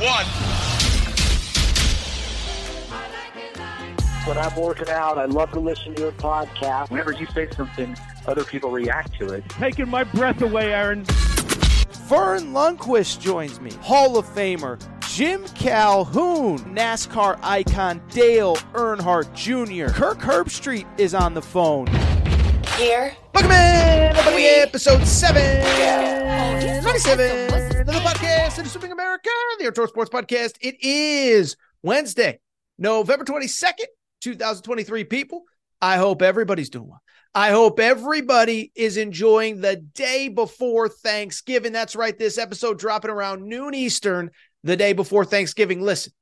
Three, two, one. When I'm working out, I love to listen to your podcast. Whenever you say something, other people react to it. Taking my breath away, Aaron. Verne Lundquist joins me, Hall of Famer. Jim Calhoun, NASCAR icon Dale Earnhardt Jr. Kirk Herbstreit is on the phone. Here. Welcome in, everybody, episode 7, Yeah. 97 of the podcast, of Swimming America, the Outdoor Sports Podcast. It is Wednesday, November 22nd, 2023, people. I hope everybody's doing well. I hope everybody is enjoying the day before Thanksgiving. That's right. This episode dropping around noon Eastern, the day before Thanksgiving. Listen,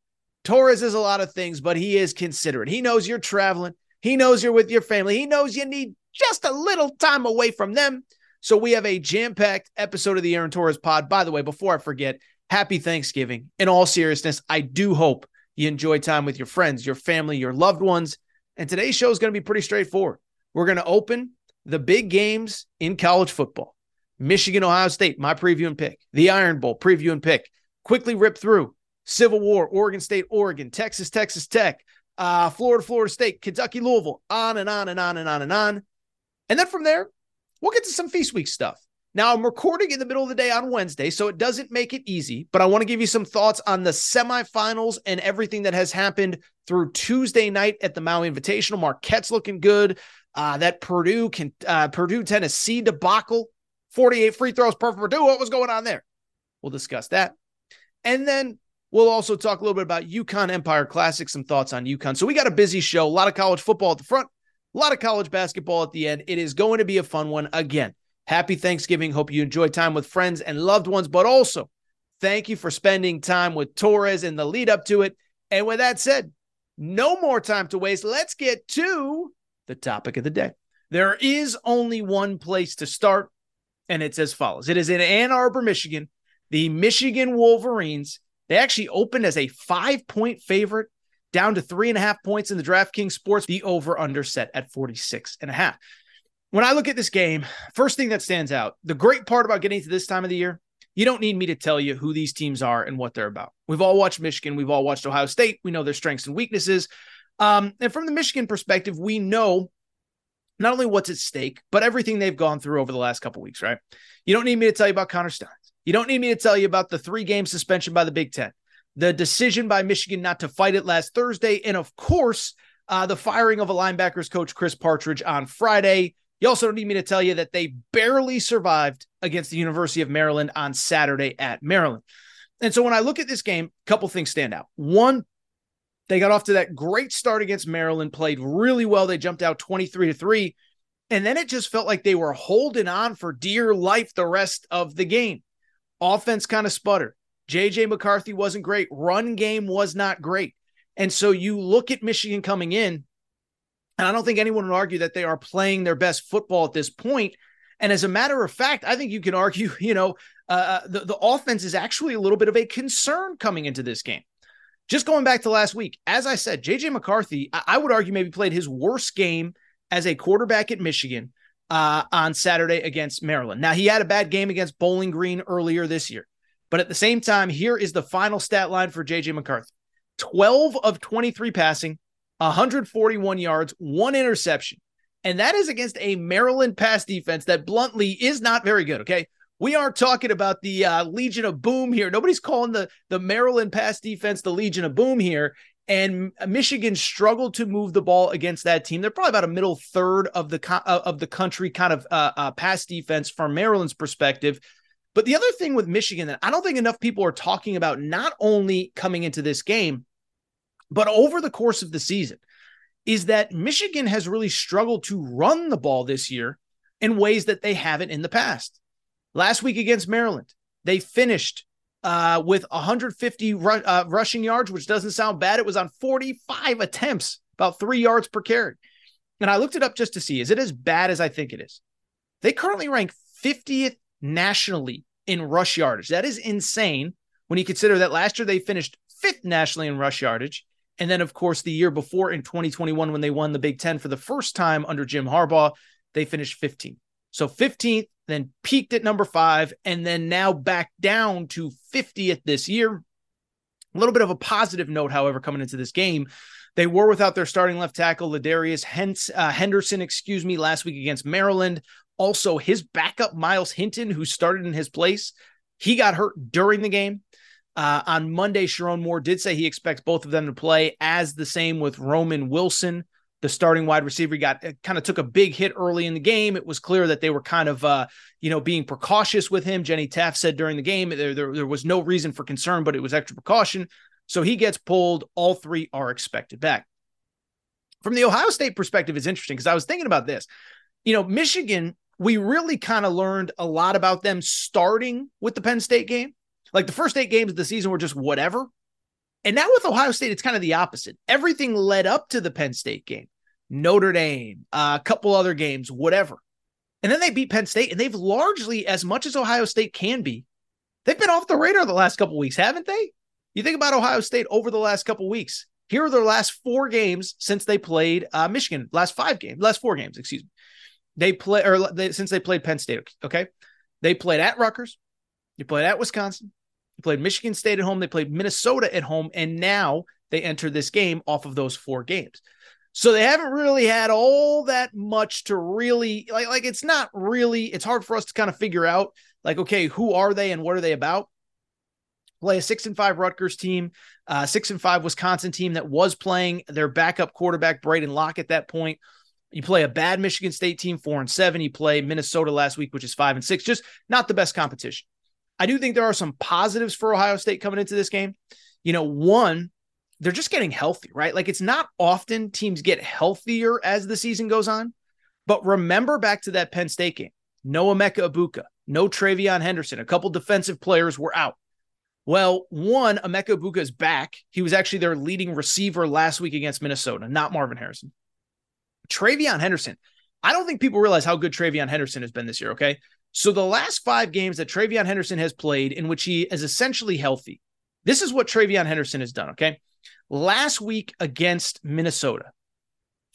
Torres is a lot of things, but he is considerate. He knows you're traveling. He knows you're with your family. He knows you need just a little time away from them. So we have a jam-packed episode of the Aaron Torres pod. By the way, before I forget, happy Thanksgiving. In all seriousness, I do hope you enjoy time with your friends, your family, your loved ones. And today's show is going to be pretty straightforward. We're going to open the big games in college football. Michigan, Ohio State, my preview and pick. The Iron Bowl, preview and pick. Quickly rip through Civil War, Oregon State, Oregon, Texas, Texas Tech, uh, Florida, Florida State, Kentucky, Louisville, on and on and on and on and on. And then from there, we'll get to some feast week stuff. Now, I'm recording in the middle of the day on Wednesday, so it doesn't make it easy, but I want to give you some thoughts on the semifinals and everything that has happened through Tuesday night at the Maui Invitational. Marquette's looking good. Uh, that Purdue can uh, Purdue Tennessee debacle, 48 free throws per Purdue. What was going on there? We'll discuss that. And then we'll also talk a little bit about UConn Empire Classic, some thoughts on UConn. So we got a busy show, a lot of college football at the front, a lot of college basketball at the end. It is going to be a fun one. Again, happy Thanksgiving. Hope you enjoy time with friends and loved ones, but also thank you for spending time with Torres in the lead up to it. And with that said, no more time to waste. Let's get to the topic of the day. There is only one place to start, and it's as follows it is in Ann Arbor, Michigan. The Michigan Wolverines, they actually opened as a five point favorite down to three and a half points in the DraftKings Sports, the over under set at 46 and a half. When I look at this game, first thing that stands out, the great part about getting to this time of the year, you don't need me to tell you who these teams are and what they're about. We've all watched Michigan, we've all watched Ohio State, we know their strengths and weaknesses. Um, and from the Michigan perspective, we know not only what's at stake, but everything they've gone through over the last couple weeks, right? You don't need me to tell you about Connor Steins. You don't need me to tell you about the three game suspension by the Big Ten, the decision by Michigan not to fight it last Thursday, and of course, uh, the firing of a linebackers coach, Chris Partridge, on Friday. You also don't need me to tell you that they barely survived against the University of Maryland on Saturday at Maryland. And so when I look at this game, a couple things stand out. One, they got off to that great start against Maryland, played really well. They jumped out 23 to 3. And then it just felt like they were holding on for dear life the rest of the game. Offense kind of sputtered. JJ McCarthy wasn't great. Run game was not great. And so you look at Michigan coming in, and I don't think anyone would argue that they are playing their best football at this point. And as a matter of fact, I think you can argue, you know, uh, the, the offense is actually a little bit of a concern coming into this game. Just going back to last week, as I said, JJ McCarthy, I, I would argue maybe played his worst game as a quarterback at Michigan uh, on Saturday against Maryland. Now, he had a bad game against Bowling Green earlier this year. But at the same time, here is the final stat line for JJ McCarthy 12 of 23 passing, 141 yards, one interception. And that is against a Maryland pass defense that bluntly is not very good. Okay. We aren't talking about the uh, Legion of Boom here. Nobody's calling the the Maryland pass defense the Legion of Boom here. And Michigan struggled to move the ball against that team. They're probably about a middle third of the uh, of the country kind of uh, uh, pass defense from Maryland's perspective. But the other thing with Michigan that I don't think enough people are talking about, not only coming into this game, but over the course of the season, is that Michigan has really struggled to run the ball this year in ways that they haven't in the past. Last week against Maryland, they finished uh, with 150 ru- uh, rushing yards, which doesn't sound bad. It was on 45 attempts, about three yards per carry. And I looked it up just to see is it as bad as I think it is? They currently rank 50th nationally in rush yardage. That is insane when you consider that last year they finished fifth nationally in rush yardage. And then, of course, the year before in 2021, when they won the Big Ten for the first time under Jim Harbaugh, they finished 15th. So 15th, then peaked at number five, and then now back down to 50th this year. A little bit of a positive note, however, coming into this game. They were without their starting left tackle, Ladarius Hence, uh, Henderson, excuse me, last week against Maryland. Also, his backup, Myles Hinton, who started in his place, he got hurt during the game. Uh, on Monday, Sherrone Moore did say he expects both of them to play, as the same with Roman Wilson, the starting wide receiver. He got kind of took a big hit early in the game. It was clear that they were kind of, uh, you know, being precautious with him. Jenny Taft said during the game there, there, there was no reason for concern, but it was extra precaution. So he gets pulled. All three are expected back. From the Ohio State perspective, it's interesting because I was thinking about this. You know, Michigan we really kind of learned a lot about them starting with the Penn State game. Like the first eight games of the season were just whatever. And now with Ohio State, it's kind of the opposite. Everything led up to the Penn State game, Notre Dame, uh, a couple other games, whatever. And then they beat Penn State, and they've largely, as much as Ohio State can be, they've been off the radar the last couple weeks, haven't they? You think about Ohio State over the last couple weeks. Here are their last four games since they played uh, Michigan. Last five games, last four games, excuse me. They play or they, since they played Penn State. Okay, they played at Rutgers, you played at Wisconsin, you played Michigan State at home, they played Minnesota at home, and now they enter this game off of those four games. So they haven't really had all that much to really like. Like it's not really. It's hard for us to kind of figure out like, okay, who are they and what are they about? Play a six and five Rutgers team, uh, six and five Wisconsin team that was playing their backup quarterback Braedyn Locke at that point you play a bad Michigan State team, four and seven. You play Minnesota last week, which is five and six. Just not the best competition. I do think there are some positives for Ohio State coming into this game. You know, one, they're just getting healthy, right? Like it's not often teams get healthier as the season goes on. But remember back to that Penn State game. No Emeka Egbuka, no TreVeyon Henderson. A couple defensive players were out. Well, one, Emeka Egbuka is back. He was actually their leading receiver last week against Minnesota, not Marvin Harrison. TreVeyon Henderson. I don't think people realize how good TreVeyon Henderson has been this year. Okay. So the last five games that TreVeyon Henderson has played in which he is essentially healthy, this is what TreVeyon Henderson has done. Okay. Last week against Minnesota,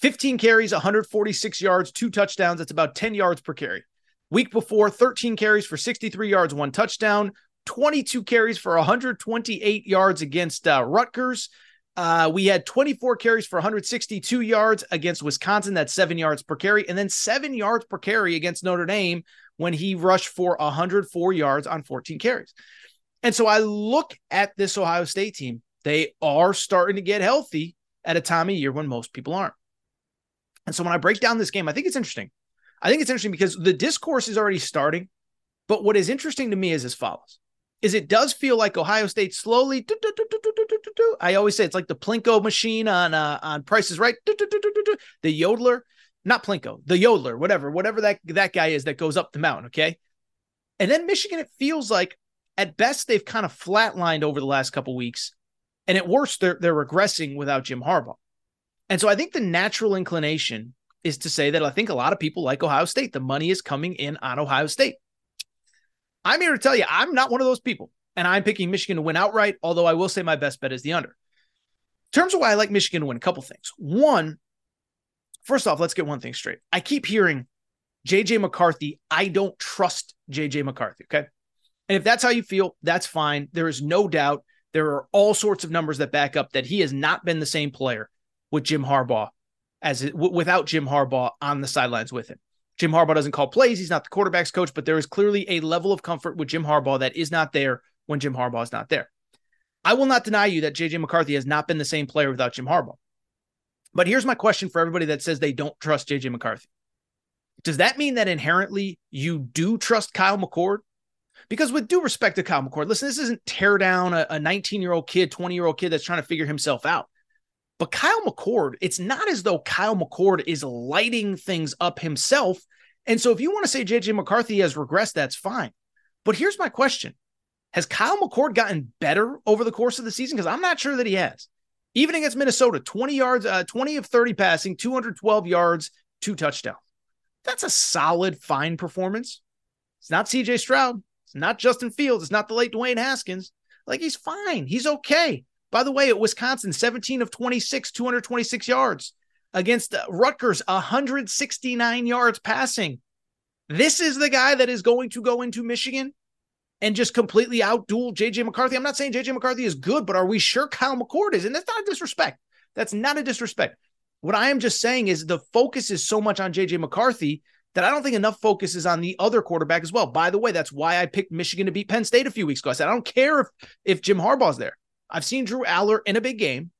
15 carries, 146 yards, two touchdowns. That's about 10 yards per carry. Week before, 13 carries for 63 yards, one touchdown, 22 carries for 128 yards against uh, Rutgers. Uh, we had 24 carries for 162 yards against Wisconsin. That's seven yards per carry, and then seven yards per carry against Notre Dame when he rushed for 104 yards on 14 carries. And so I look at this Ohio State team. They are starting to get healthy at a time of year when most people aren't. And so when I break down this game, I think it's interesting. I think it's interesting because the discourse is already starting. But what is interesting to me is as follows is it does feel like Ohio State slowly. I always say it's like the Plinko machine on uh, on Prices Right. The yodeler, not Plinko, the yodeler, whatever, whatever that that guy is that goes up the mountain. Okay, and then Michigan, it feels like at best they've kind of flatlined over the last couple weeks, and at worst they're they're regressing without Jim Harbaugh. And so I think the natural inclination is to say that I think a lot of people like Ohio State. The money is coming in on Ohio State. I'm here to tell you, I'm not one of those people, and I'm picking Michigan to win outright. Although I will say my best bet is the under. In terms of why I like Michigan to win, a couple things. One, first off, let's get one thing straight. I keep hearing JJ McCarthy. I don't trust JJ McCarthy. Okay. And if that's how you feel, that's fine. There is no doubt there are all sorts of numbers that back up that he has not been the same player with Jim Harbaugh as without Jim Harbaugh on the sidelines with him. Jim Harbaugh doesn't call plays. He's not the quarterback's coach, but there is clearly a level of comfort with Jim Harbaugh that is not there when Jim Harbaugh is not there. I will not deny you that JJ McCarthy has not been the same player without Jim Harbaugh. But here's my question for everybody that says they don't trust JJ McCarthy. Does that mean that inherently you do trust Kyle McCord? Because with due respect to Kyle McCord, listen, this isn't tear down a 19 year old kid, 20 year old kid that's trying to figure himself out. But Kyle McCord, it's not as though Kyle McCord is lighting things up himself. And so if you want to say JJ McCarthy has regressed, that's fine. But here's my question Has Kyle McCord gotten better over the course of the season? Because I'm not sure that he has. Even against Minnesota, 20 yards, uh, 20 of 30 passing, 212 yards, two touchdowns. That's a solid, fine performance. It's not CJ Stroud. It's not Justin Fields. It's not the late Dwayne Haskins. Like he's fine. He's okay. By the way, at Wisconsin, 17 of 26, 226 yards. Against uh, Rutgers, 169 yards passing. This is the guy that is going to go into Michigan and just completely outduel JJ McCarthy. I'm not saying JJ McCarthy is good, but are we sure Kyle McCord is? And that's not a disrespect. That's not a disrespect. What I am just saying is the focus is so much on JJ McCarthy that I don't think enough focus is on the other quarterback as well. By the way, that's why I picked Michigan to beat Penn State a few weeks ago. I said, I don't care if, if Jim Harbaugh's there. I've seen Drew Allar in a big game.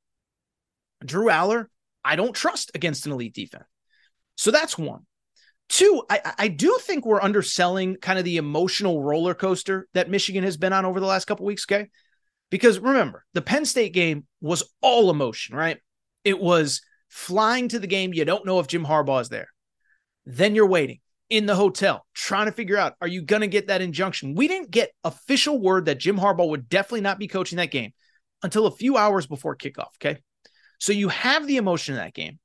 Drew Allar, I don't trust against an elite defense. So that's one. Two, I, I do think we're underselling kind of the emotional roller coaster that Michigan has been on over the last couple weeks, okay? Because remember, the Penn State game was all emotion, right? It was flying to the game. You don't know if Jim Harbaugh is there. Then you're waiting in the hotel, trying to figure out are you going to get that injunction? We didn't get official word that Jim Harbaugh would definitely not be coaching that game until a few hours before kickoff. Okay. So you have the emotion of that game.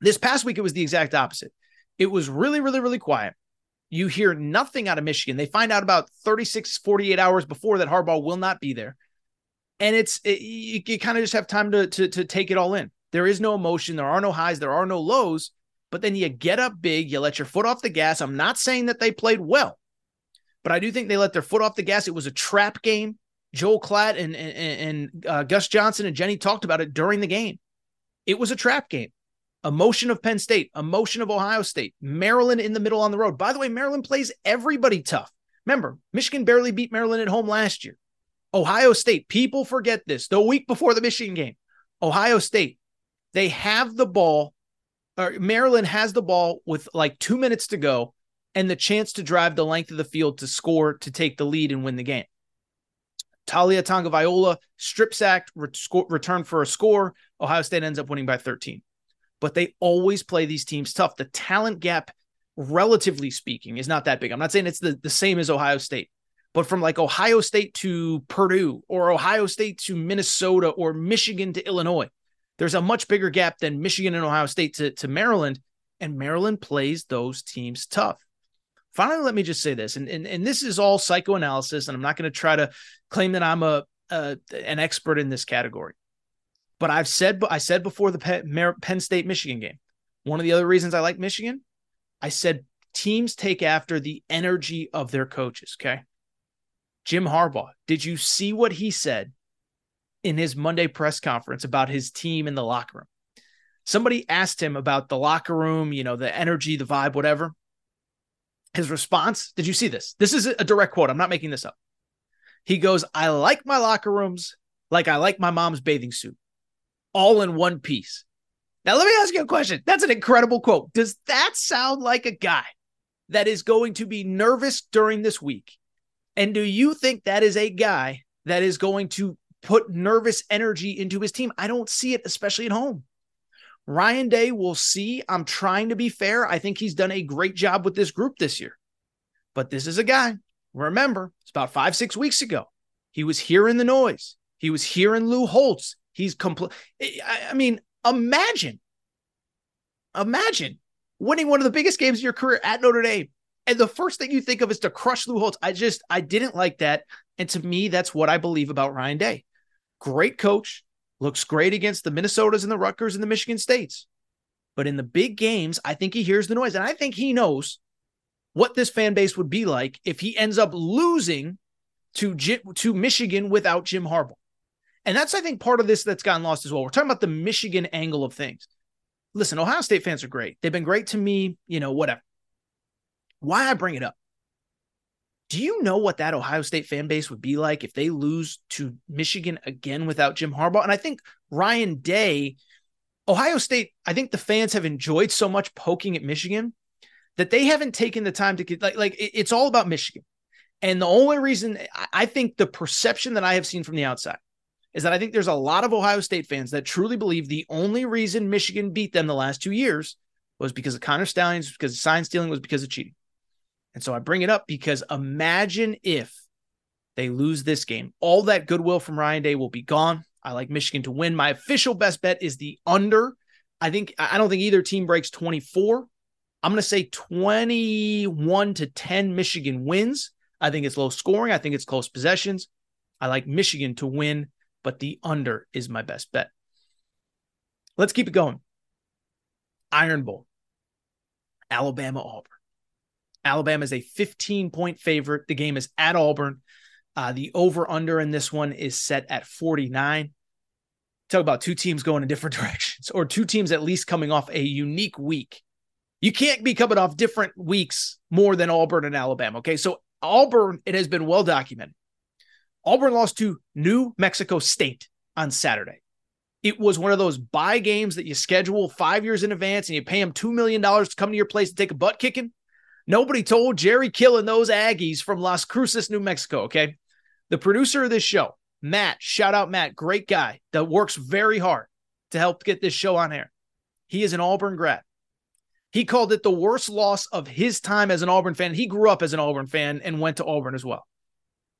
This past week, it was the exact opposite. It was really, really, really quiet. You hear nothing out of Michigan. They find out about 36, 48 hours before that Harbaugh will not be there. And it's, it, you, you kind of just have time to, to, to take it all in. There is no emotion. There are no highs. There are no lows. But then you get up big. You let your foot off the gas. I'm not saying that they played well, but I do think they let their foot off the gas. It was a trap game. Joel Klatt and, and, and uh, Gus Johnson and Jenny talked about it during the game. It was a trap game. Emotion of Penn State, emotion of Ohio State, Maryland in the middle on the road. By the way, Maryland plays everybody tough. Remember, Michigan barely beat Maryland at home last year. Ohio State, people forget this. The week before the Michigan game, Ohio State, they have the ball, or Maryland has the ball with like two minutes to go and the chance to drive the length of the field to score to take the lead and win the game. Taulia Tagovailoa strip sacked, re- return for a score. Ohio State ends up winning by 13 but they always play these teams tough. The talent gap, relatively speaking, is not that big. I'm not saying it's the, the same as Ohio State, but from like Ohio State to Purdue or Ohio State to Minnesota or Michigan to Illinois, there's a much bigger gap than Michigan and Ohio State to, to Maryland. And Maryland plays those teams tough. Finally, let me just say this, and, and, and this is all psychoanalysis, and I'm not going to try to claim that I'm a, a an expert in this category. But I've said, I said before the Penn State Michigan game, one of the other reasons I like Michigan, I said teams take after the energy of their coaches. Okay. Jim Harbaugh, did you see what he said in his Monday press conference about his team in the locker room? Somebody asked him about the locker room, you know, the energy, the vibe, whatever. His response, did you see this? This is a direct quote. I'm not making this up. He goes, I like my locker rooms like I like my mom's bathing suit all in one piece. Now, let me ask you a question. That's an incredible quote. Does that sound like a guy that is going to be nervous during this week? And do you think that is a guy that is going to put nervous energy into his team? I don't see it, especially at home. Ryan Day will see. I'm trying to be fair. I think he's done a great job with this group this year. But this is a guy, remember, it's about five, six weeks ago. He was hearing the noise. He was hearing Lou Holtz. He's complete. I mean, imagine, imagine winning one of the biggest games of your career at Notre Dame. And the first thing you think of is to crush Lou Holtz. I just, I didn't like that. And to me, that's what I believe about Ryan Day. Great coach, looks great against the Minnesotas and the Rutgers and the Michigan States. But in the big games, I think he hears the noise. And I think he knows what this fan base would be like if he ends up losing to, to Michigan without Jim Harbaugh. And that's, I think, part of this that's gotten lost as well. We're talking about the Michigan angle of things. Listen, Ohio State fans are great. They've been great to me, you know, whatever. why I bring it up. Do you know what that Ohio State fan base would be like if they lose to Michigan again without Jim Harbaugh? And I think Ryan Day, Ohio State, I think the fans have enjoyed so much poking at Michigan that they haven't taken the time to get like like it's all about Michigan. And the only reason I think the perception that I have seen from the outside is that I think there's a lot of Ohio State fans that truly believe the only reason Michigan beat them the last two years was because of Connor Stalions, because of sign stealing, was because of cheating. And so I bring it up because imagine if they lose this game. All that goodwill from Ryan Day will be gone. I like Michigan to win. My official best bet is the under. I think I don't think either team breaks 24. I'm going to say 21 to 10 Michigan wins. I think it's low scoring. I think it's close possessions. I like Michigan to win, but the under is my best bet. Let's keep it going. Iron Bowl, Alabama Auburn. Alabama is a 15 point favorite. The game is at Auburn. Uh, the over under in this one is set at 49. Talk about two teams going in different directions, or two teams at least coming off a unique week. You can't be coming off different weeks more than Auburn and Alabama. Okay. So, Auburn, it has been well documented. Auburn lost to New Mexico State on Saturday. It was one of those buy games that you schedule five years in advance and you pay them $2 million to come to your place to take a butt kicking. Nobody told Jerry Kill and those Aggies from Las Cruces, New Mexico. Okay. The producer of this show, Matt, shout out Matt, great guy that works very hard to help get this show on air. He is an Auburn grad. He called it the worst loss of his time as an Auburn fan. He grew up as an Auburn fan and went to Auburn as well.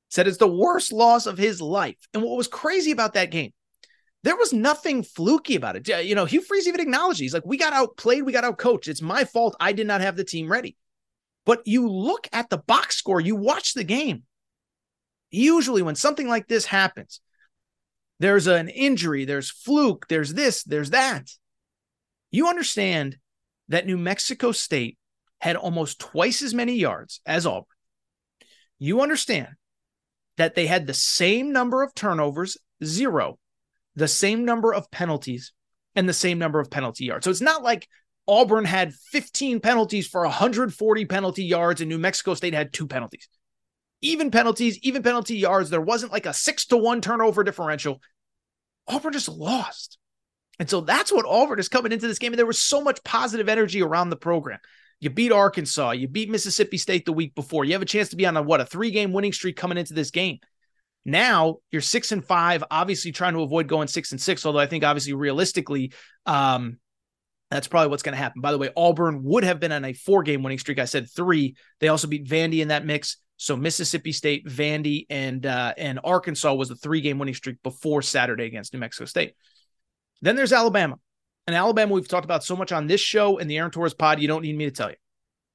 Said it's the worst loss of his life. And what was crazy about that game, there was nothing fluky about it. You know, Hugh Freeze even acknowledged he's like, we got outplayed, we got outcoached. It's my fault. I did not have the team ready. But you look at the box score, you watch the game. Usually, when something like this happens, there's an injury, there's fluke, there's this, there's that. You understand that New Mexico State had almost twice as many yards as Auburn. You understand that they had the same number of turnovers, zero, the same number of penalties, and the same number of penalty yards. So it's not like Auburn had 15 penalties for 140 penalty yards, and New Mexico State had two penalties. Even penalties, even penalty yards. There wasn't like a six to one turnover differential. Auburn just lost. And so that's what Auburn is coming into this game. And there was so much positive energy around the program. You beat Arkansas, you beat Mississippi State the week before. You have a chance to be on a what a three game winning streak coming into this game. Now you're six and five, obviously trying to avoid going six and six. Although I think obviously realistically, um, that's probably what's going to happen. By the way, Auburn would have been on a four game winning streak. I said three. They also beat Vandy in that mix. So Mississippi State, Vandy, and uh, and Arkansas was a three game winning streak before Saturday against New Mexico State. Then there's Alabama. And Alabama, we've talked about so much on this show and the Aaron Torres pod. You don't need me to tell you.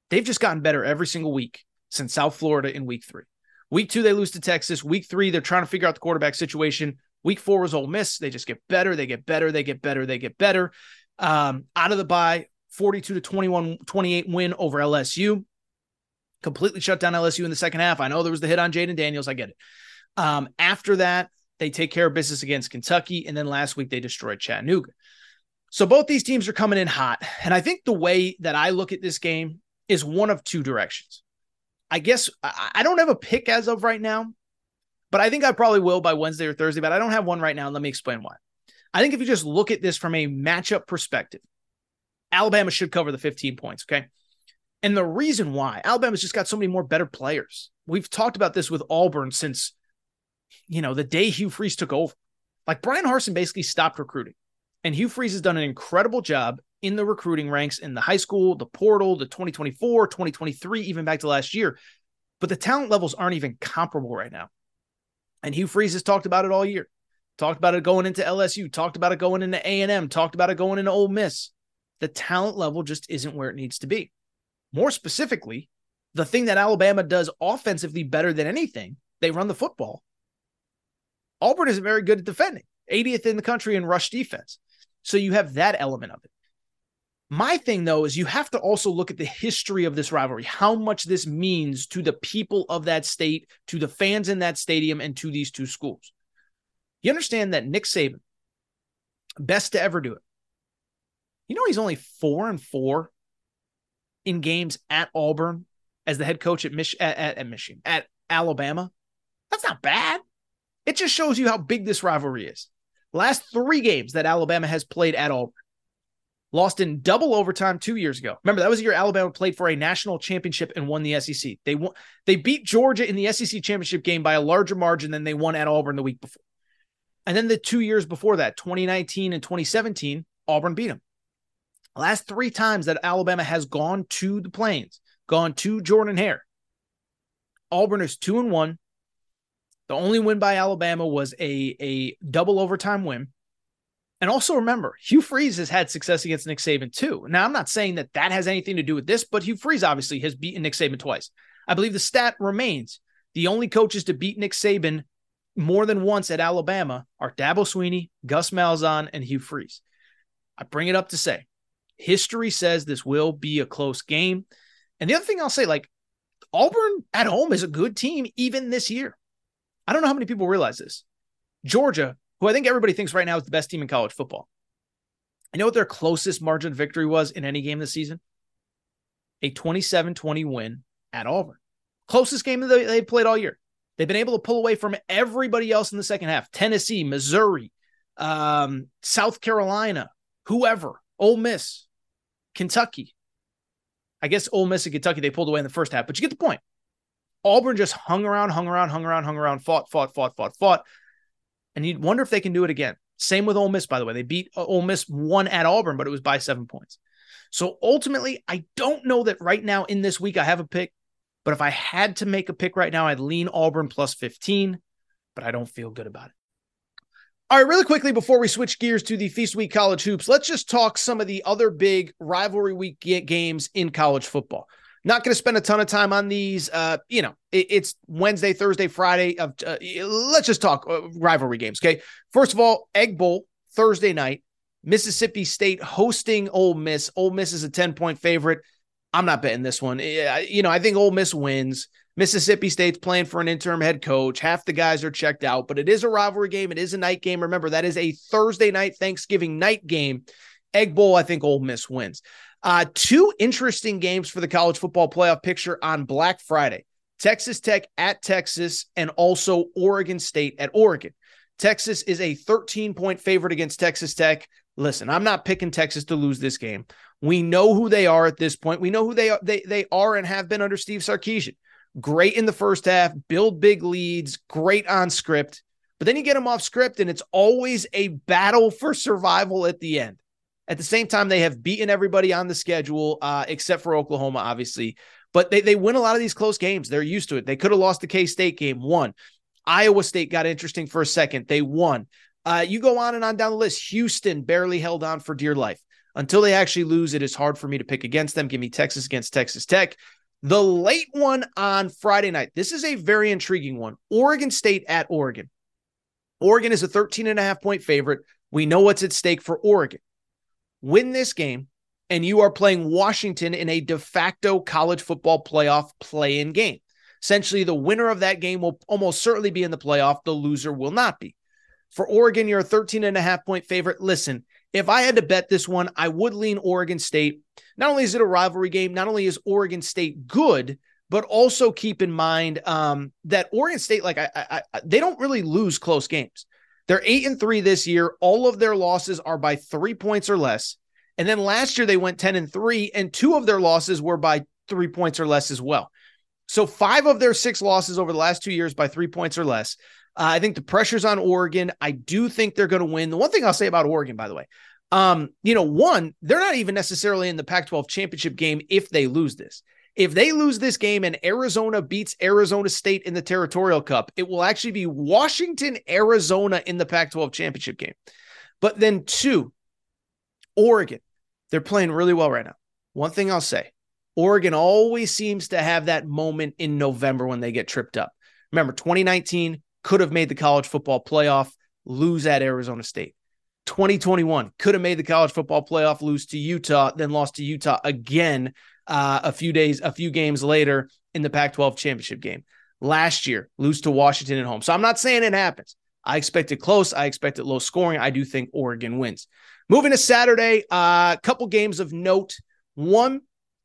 They've just gotten better every single week since South Florida in week three. Week two, they lose to Texas. Week three, they're trying to figure out the quarterback situation. Week four was Ole Miss. They just get better. They get better. They get better. They get better. Um, out of the bye, 42 to 21, 28 win over LSU. Completely shut down LSU in the second half. I know there was the hit on Jayden Daniels. I get it. Um, after that, they take care of business against Kentucky. And then last week, they destroyed Chattanooga. So both these teams are coming in hot. And I think the way that I look at this game is one of two directions. I guess I don't have a pick as of right now, but I think I probably will by Wednesday or Thursday, but I don't have one right now. Let me explain why. I think if you just look at this from a matchup perspective, Alabama should cover the 15 points. Okay. And the reason why Alabama's just got so many more better players. We've talked about this with Auburn since, you know, the day Hugh Freeze took over. Like Bryan Harsin basically stopped recruiting. And Hugh Freeze has done an incredible job in the recruiting ranks in the high school, the portal, the 2024, 2023, even back to last year. But the talent levels aren't even comparable right now. And Hugh Freeze has talked about it all year. Talked about it going into LSU, talked about it going into A&M, talked about it going into Ole Miss. The talent level just isn't where it needs to be. More specifically, the thing that Alabama does offensively better than anything, they run the football. Auburn isn't very good at defending, 80th in the country in rush defense. So you have that element of it. My thing, though, is you have to also look at the history of this rivalry, how much this means to the people of that state, to the fans in that stadium, and to these two schools. You understand that Nick Saban, best to ever do it. You know, he's only four and four in games at Auburn as the head coach at, Mich- at, at, at Michigan, at Alabama. That's not bad. It just shows you how big this rivalry is. Last three games that Alabama has played at Auburn, lost in double overtime two years ago. Remember, that was the year Alabama played for a national championship and won the SEC. They won, they beat Georgia in the SEC championship game by a larger margin than they won at Auburn the week before. And then the two years before that, 2019 and 2017, Auburn beat them. Last three times that Alabama has gone to the Plains, gone to Jordan Hare, Auburn is two and one. The only win by Alabama was a, a double overtime win. And also remember, Hugh Freeze has had success against Nick Saban too. Now, I'm not saying that that has anything to do with this, but Hugh Freeze obviously has beaten Nick Saban twice. I believe the stat remains the only coaches to beat Nick Saban more than once at Alabama are Dabo Swinney, Gus Malzahn, and Hugh Freeze. I bring it up to say history says this will be a close game. And the other thing I'll say, like Auburn at home is a good team even this year. I don't know how many people realize this. Georgia, who I think everybody thinks right now is the best team in college football. I know what their closest margin of victory was in any game this season? A 27 20 win at Auburn. Closest game that they played all year. They've been able to pull away from everybody else in the second half Tennessee, Missouri, um, South Carolina, whoever, Ole Miss, Kentucky. I guess Ole Miss and Kentucky, they pulled away in the first half, but you get the point. Auburn just hung around, hung around, hung around, hung around, fought, fought, fought, fought, fought. And you'd wonder if they can do it again. Same with Ole Miss, by the way. They beat Ole Miss one at Auburn, but it was by seven points. So ultimately, I don't know that right now in this week I have a pick, but if I had to make a pick right now, I'd lean Auburn plus 15, but I don't feel good about it. All right, really quickly before we switch gears to the Feast Week College Hoops, let's just talk some of the other big rivalry week games in college football. Not going to spend a ton of time on these. Uh, you know, it, it's Wednesday, Thursday, Friday. Of uh, let's just talk uh, rivalry games. Okay, first of all, Egg Bowl Thursday night. Mississippi State hosting Ole Miss. Ole Miss is a ten point favorite. I'm not betting this one. You know, I think Ole Miss wins. Mississippi State's playing for an interim head coach. Half the guys are checked out, but it is a rivalry game. It is a night game. Remember, that is a Thursday night Thanksgiving night game. Egg Bowl, I think Ole Miss wins. Uh, two interesting games for the college football playoff picture on Black Friday Texas Tech at Texas, and also Oregon State at Oregon. Texas is a 13 point favorite against Texas Tech. Listen, I'm not picking Texas to lose this game. We know who they are at this point. We know who they are. They, they are and have been under Steve Sarkisian. Great in the first half, build big leads, great on script. But then you get them off script, and it's always a battle for survival at the end. At the same time, they have beaten everybody on the schedule, uh, except for Oklahoma, obviously. But they, they win a lot of these close games. They're used to it. They could have lost the K State game, won. Iowa State got interesting for a second. They won. Uh, you go on and on down the list. Houston barely held on for dear life. Until they actually lose, it is hard for me to pick against them. Give me Texas against Texas Tech. The late one on Friday night. This is a very intriguing one. Oregon State at Oregon. Oregon is a 13 and a half point favorite. We know what's at stake for Oregon win this game, and you are playing Washington in a de facto college football playoff play in game. Essentially, the winner of that game will almost certainly be in the playoff. The loser will not be. For Oregon, you're a 13 and a half point favorite. Listen, if I had to bet this one, I would lean Oregon State. Not only is it a rivalry game, not only is Oregon State good, but also keep in mind um, that Oregon State, like I, I, I, they don't really lose close games. They're eight and three this year. All of their losses are by three points or less. And then last year they went 10 and three, and two of their losses were by three points or less as well. So five of their six losses over the last two years by three points or less. Uh, I think the pressure's on Oregon. I do think they're going to win. The one thing I'll say about Oregon, by the way, um, you know, one, they're not even necessarily in the Pac 12 championship game if they lose this. If they lose this game and Arizona beats Arizona State in the Territorial Cup, it will actually be Washington, Arizona in the Pac 12 championship game. But then, two, Oregon, they're playing really well right now. One thing I'll say Oregon always seems to have that moment in November when they get tripped up. Remember, 2019 could have made the college football playoff, lose at Arizona State. 2021 could have made the college football playoff, lose to Utah, then lost to Utah again uh, a few days, a few games later in the Pac 12 championship game. Last year, lose to Washington at home. So I'm not saying it happens. I expect it close. I expect it low scoring. I do think Oregon wins. Moving to Saturday, a uh, couple games of note. One,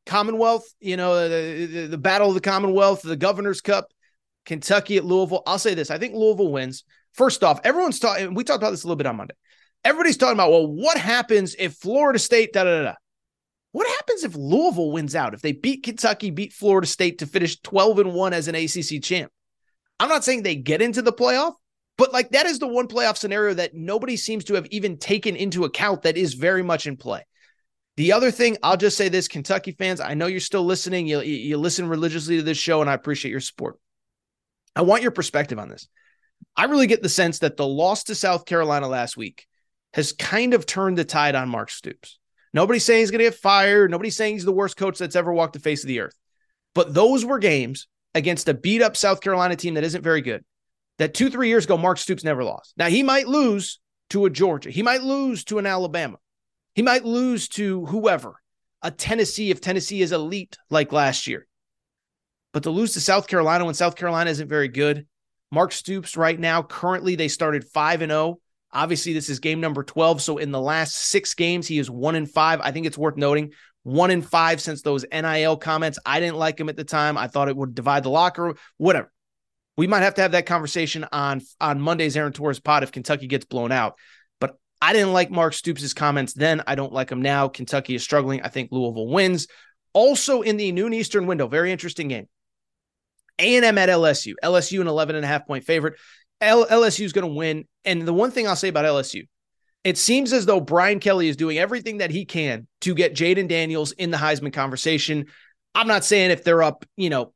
Commonwealth, you know, the, the, the battle of the Commonwealth, the Governor's Cup, Kentucky at Louisville. I'll say this I think Louisville wins. First off, everyone's talking, we talked about this a little bit on Monday. Everybody's talking about, well, what happens if Florida State, da da da. What happens if Louisville wins out? If they beat Kentucky, beat Florida State to finish 12 and 1 as an ACC champ? I'm not saying they get into the playoff, but like that is the one playoff scenario that nobody seems to have even taken into account that is very much in play. The other thing, I'll just say this Kentucky fans, I know you're still listening. You, you listen religiously to this show, and I appreciate your support. I want your perspective on this. I really get the sense that the loss to South Carolina last week has kind of turned the tide on Mark Stoops. Nobody's saying he's going to get fired. Nobody's saying he's the worst coach that's ever walked the face of the earth. But those were games against a beat up South Carolina team that isn't very good. That two, three years ago, Mark Stoops never lost. Now, he might lose to a Georgia. He might lose to an Alabama. He might lose to whoever, a Tennessee, if Tennessee is elite like last year. But to lose to South Carolina when South Carolina isn't very good, Mark Stoops right now, currently they started 5 and 0. Obviously, this is game number 12. So in the last six games, he is one and five. I think it's worth noting one in five since those NIL comments. I didn't like him at the time. I thought it would divide the locker room, whatever. We might have to have that conversation on on Monday's Aaron Torres pod if Kentucky gets blown out. But I didn't like Mark Stoops' comments then. I don't like him now. Kentucky is struggling. I think Louisville wins. Also in the noon Eastern window, very interesting game. A&M at LSU. LSU an 11 and a half point favorite. L- LSU is going to win. And the one thing I'll say about LSU, it seems as though Brian Kelly is doing everything that he can to get Jayden Daniels in the Heisman conversation. I'm not saying if they're up, you know,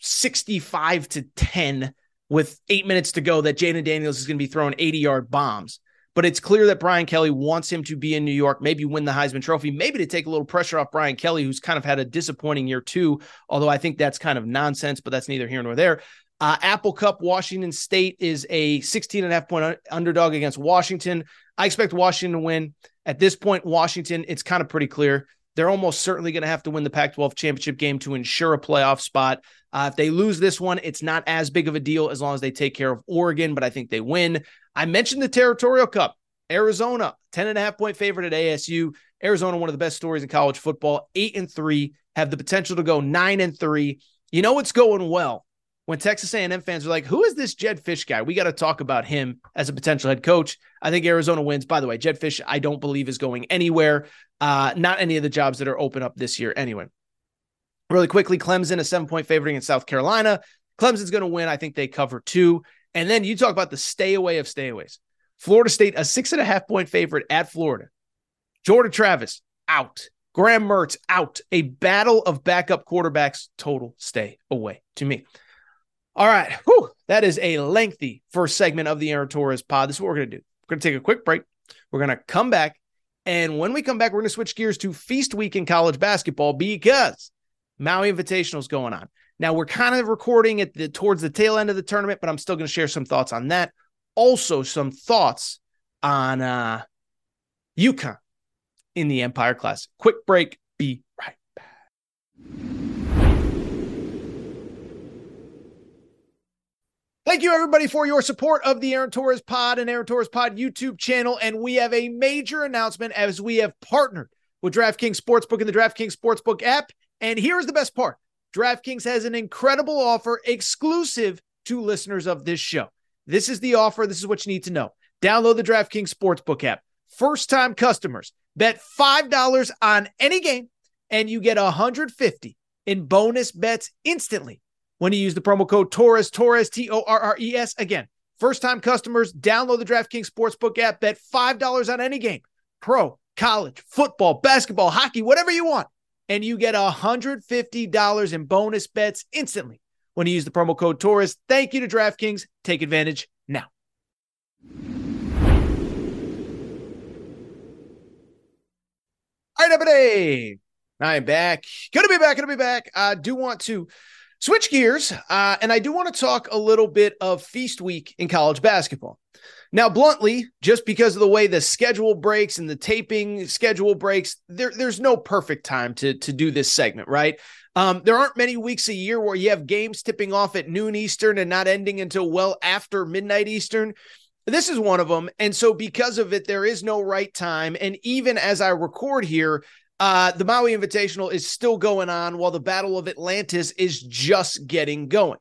65 to 10 with eight minutes to go that Jayden Daniels is going to be throwing 80 yard bombs. But it's clear that Brian Kelly wants him to be in New York, maybe win the Heisman Trophy, maybe to take a little pressure off Brian Kelly, who's kind of had a disappointing year too. Although I think that's kind of nonsense, but that's neither here nor there. Uh, Apple Cup, Washington State is a 16 and a half point underdog against Washington. I expect Washington to win. At this point, Washington, it's kind of pretty clear. They're almost certainly going to have to win the Pac 12 championship game to ensure a playoff spot. Uh, if they lose this one, it's not as big of a deal as long as they take care of Oregon, but I think they win. I mentioned the Territorial Cup. Arizona, 10 and a half point favorite at ASU. Arizona, one of the best stories in college football, eight and three, have the potential to go nine and three. You know what's going well when Texas A&M fans are like, "Who is this Jedd Fisch guy? We got to talk about him as a potential head coach." I think Arizona wins. By the way, Jedd Fisch, I don't believe is going anywhere. Uh, not any of the jobs that are open up this year. Anyway, really quickly, Clemson a seven point favorite in South Carolina. Clemson's going to win. I think they cover two. And then you talk about the stay away of stayaways. Florida State a six and a half point favorite at Florida. Jordan Travis out. Graham Mertz out. A battle of backup quarterbacks. Total stay away to me. All right. Whew, that is a lengthy first segment of the Aaron Torres pod. This is what we're going to do. We're going to take a quick break. We're going to come back. And when we come back, we're going to switch gears to Feast Week in college basketball because Maui Invitational is going on. Now, we're kind of recording at the towards the tail end of the tournament, but I'm still going to share some thoughts on that. Also, some thoughts on uh UConn in the Empire Classic. Quick break. Be right back. Thank you, everybody, for your support of the Aaron Torres Pod and Aaron Torres Pod YouTube channel. And we have a major announcement as we have partnered with DraftKings Sportsbook and the DraftKings Sportsbook app. And here's the best part DraftKings has an incredible offer exclusive to listeners of this show. This is the offer. This is what you need to know. Download the DraftKings Sportsbook app. First time customers bet $5 on any game, and you get 150 in bonus bets instantly when you use the promo code Torres, Torres, T O R R E S. Again, first time customers, download the DraftKings Sportsbook app, bet $5 on any game pro, college, football, basketball, hockey, whatever you want. And you get $150 in bonus bets instantly when you use the promo code Torres. Thank you to DraftKings. Take advantage now. All right, everybody. I'm back. Gonna be back. Gonna be back. I do want to Switch gears, uh, and I do want to talk a little bit of Feast Week in college basketball. Now, bluntly, just because of the way the schedule breaks and the taping schedule breaks, there, there's no perfect time to, to do this segment, right? Um, there aren't many weeks a year where you have games tipping off at noon Eastern and not ending until well after midnight Eastern. This is one of them. And so, because of it, there is no right time. And even as I record here, Uh, the Maui Invitational is still going on while the Battle of Atlantis is just getting going.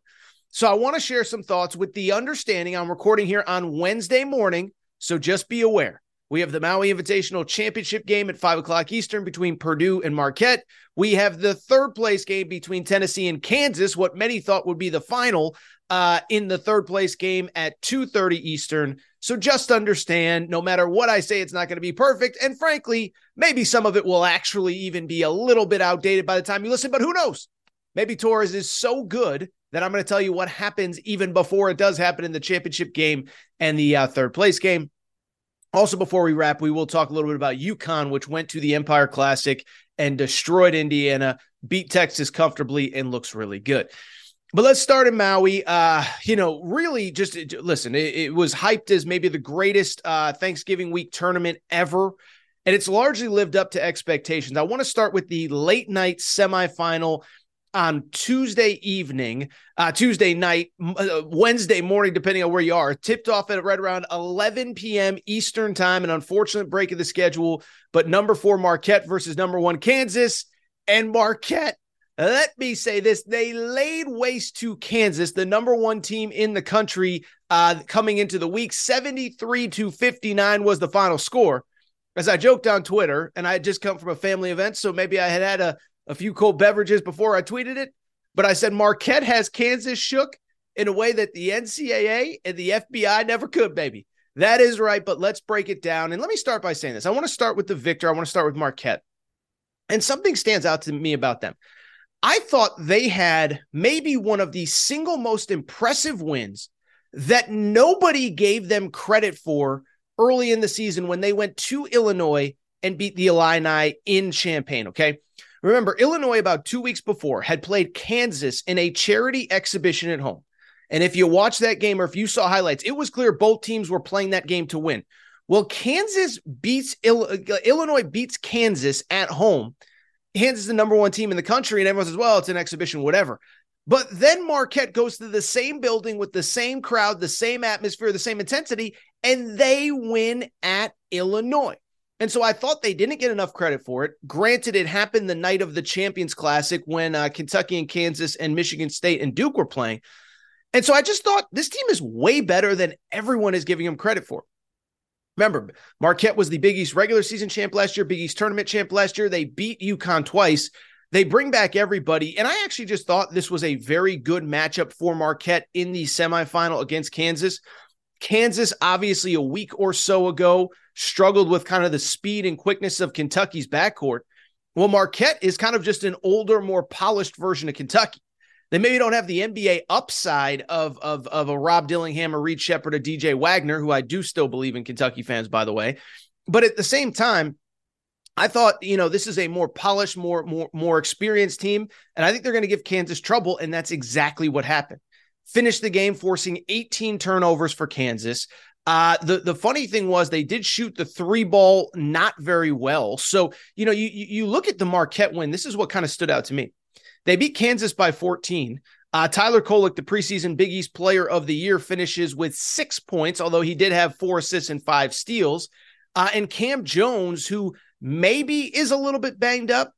So I want to share some thoughts with the understanding I'm recording here on Wednesday morning. So just be aware. We have the Maui Invitational Championship game at five o'clock Eastern between Purdue and Marquette. We have the third place game between Tennessee and Kansas, what many thought would be the final uh, in the third place game at 2:30 Eastern. So just understand, no matter what I say, it's not going to be perfect. And frankly, maybe some of it will actually even be a little bit outdated by the time you listen, but who knows? Maybe Torres is so good that I'm going to tell you what happens even before it does happen in the championship game and the uh, third place game. Also, before we wrap, we will talk a little bit about UConn, which went to the Empire Classic and destroyed Indiana, beat Texas comfortably, and looks really good. But let's start in Maui. Uh, you know, really just listen, it, it was hyped as maybe the greatest uh, Thanksgiving week tournament ever. And it's largely lived up to expectations. I want to start with the late night semifinal on Tuesday evening, uh, Tuesday night, uh, Wednesday morning, depending on where you are. Tipped off at right around 11 p.m. Eastern time. An unfortunate break of the schedule, but number four Marquette versus number one Kansas. And Marquette, let me say this: they laid waste to Kansas, the number one team in the country, uh, coming into the week. 73 to 59 was the final score. As I joked on Twitter, and I had just come from a family event, so maybe I had had a a few cold beverages before I tweeted it. But I said Marquette has Kansas shook in a way that the NCAA and the FBI never could, baby. That is right. But let's break it down. And let me start by saying this. I want to start with the victor. I want to start with Marquette. And something stands out to me about them. I thought they had maybe one of the single most impressive wins that nobody gave them credit for early in the season when they went to Illinois and beat the Illini in Champaign. Okay. Remember, Illinois, about two weeks before, had played Kansas in a charity exhibition at home. And if you watch that game or if you saw highlights, it was clear both teams were playing that game to win. Well, Kansas beats Illinois beats Kansas at home. Kansas is the number one team in the country, and everyone says, well, it's an exhibition, whatever. But then Marquette goes to the same building with the same crowd, the same atmosphere, the same intensity, and they win at Illinois. And so I thought they didn't get enough credit for it. Granted, it happened the night of the Champions Classic when uh, Kentucky and Kansas and Michigan State and Duke were playing. And so I just thought this team is way better than everyone is giving them credit for. Remember, Marquette was the Big East regular season champ last year, Big East tournament champ last year. They beat UConn twice. They bring back everybody. And I actually just thought this was a very good matchup for Marquette in the semifinal against Kansas. Kansas, obviously, a week or so ago, struggled with kind of the speed and quickness of Kentucky's backcourt. Well, Marquette is kind of just an older, more polished version of Kentucky. They maybe don't have the NBA upside of, of, of a Rob Dillingham, or Reed Sheppard, or DJ Wagner, who I do still believe in Kentucky fans, by the way. But at the same time, I thought, you know, this is a more polished, more, more, more experienced team. And I think they're going to give Kansas trouble. And that's exactly what happened finished the game forcing 18 turnovers for Kansas. Uh, the the funny thing was they did shoot the three ball not very well. So you know you you look at the Marquette win. This is what kind of stood out to me. They beat Kansas by 14. Uh, Tyler Kolek, the preseason Big East Player of the Year, finishes with six points, although he did have four assists and five steals. Uh, and Cam Jones, who maybe is a little bit banged up,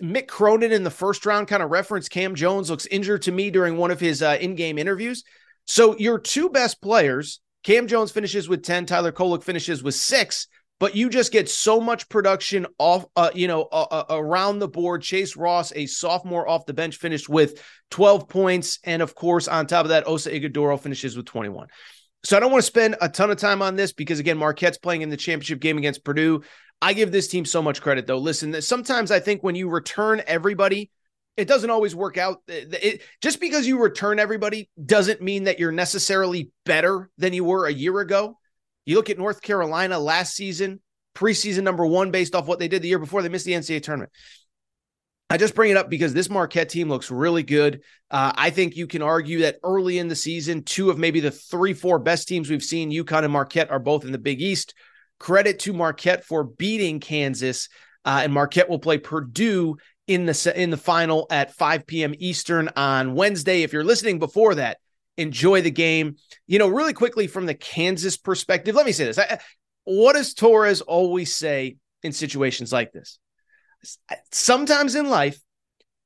Mick Cronin in the first round kind of referenced Cam Jones looks injured to me during one of his uh, in-game interviews. So your two best players, Cam Jones finishes with 10, Tyler Kolek finishes with 6, but you just get so much production off uh, you know uh, uh, around the board. Chase Ross, a sophomore off the bench finished with 12 points and of course on top of that Oso Ighodaro finishes with 21. So I don't want to spend a ton of time on this because again Marquette's playing in the championship game against Purdue. I give this team so much credit, though. Listen, sometimes I think when you return everybody, it doesn't always work out. It, just because you return everybody doesn't mean that you're necessarily better than you were a year ago. You look at North Carolina last season, preseason number one, based off what they did the year before they missed the NCAA tournament. I just bring it up because this Marquette team looks really good. Uh, I think you can argue that early in the season, two of maybe the three, four best teams we've seen, UConn and Marquette, are both in the Big East. Credit to Marquette for beating Kansas, uh, and Marquette will play Purdue in the in the final at 5 p.m. Eastern on Wednesday. If you're listening before that, enjoy the game. You know, really quickly from the Kansas perspective, let me say this: I, what does Torres always say in situations like this? sometimes in life,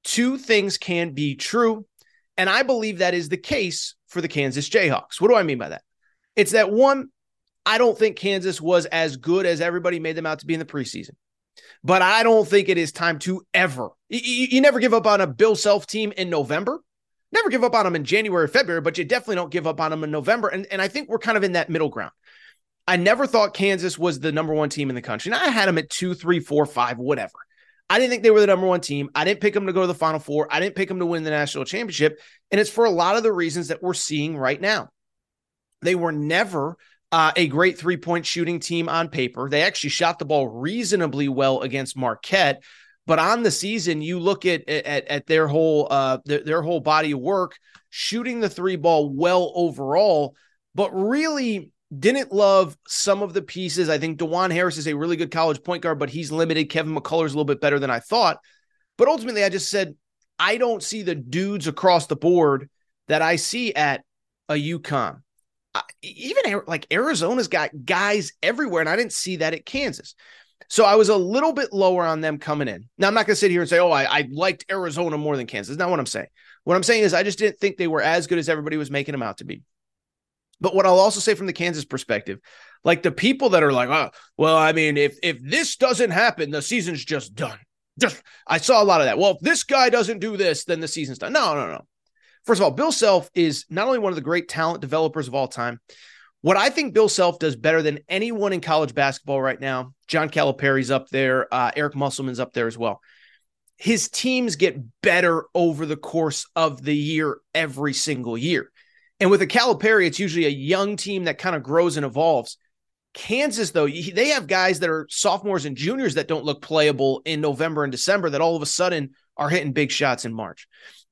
two things can be true. And I believe that is the case for the Kansas Jayhawks. What do I mean by that? It's that one, I don't think Kansas was as good as everybody made them out to be in the preseason. But I don't think it is time to ever. You, you never give up on a Bill Self team in November. Never give up on them in January, or February, but you definitely don't give up on them in November. And, and I think we're kind of in that middle ground. I never thought Kansas was the number one team in the country. And I had them at two, three, four, five, whatever. I didn't think they were the number one team. I didn't pick them to go to the Final Four. I didn't pick them to win the national championship. And it's for a lot of the reasons that we're seeing right now. They were never uh, a great three point shooting team on paper. They actually shot the ball reasonably well against Marquette. But on the season, you look at at, at their whole uh, their, their whole body of work, shooting the three ball well overall, but really didn't love some of the pieces. I think Dajuan Harris is a really good college point guard, but he's limited. Kevin McCullar is a little bit better than I thought. But ultimately, I just said, I don't see the dudes across the board that I see at a UConn. Even like Arizona's got guys everywhere, and I didn't see that at Kansas. So I was a little bit lower on them coming in. Now, I'm not going to sit here and say, oh, I, I liked Arizona more than Kansas. That's not what I'm saying. What I'm saying is, I just didn't think they were as good as everybody was making them out to be. But what I'll also say from the Kansas perspective, like the people that are like, oh, well, I mean, if if this doesn't happen, the season's just done. Just I saw a lot of that. Well, if this guy doesn't do this, then the season's done. No, no, no. First of all, Bill Self is not only one of the great talent developers of all time. What I think Bill Self does better than anyone in college basketball right now, John Calipari's up there, uh, Eric Musselman's up there as well. His teams get better over the course of the year every single year. And with a Calipari, it's usually a young team that kind of grows and evolves. Kansas, though, they have guys that are sophomores and juniors that don't look playable in November and December that all of a sudden are hitting big shots in March.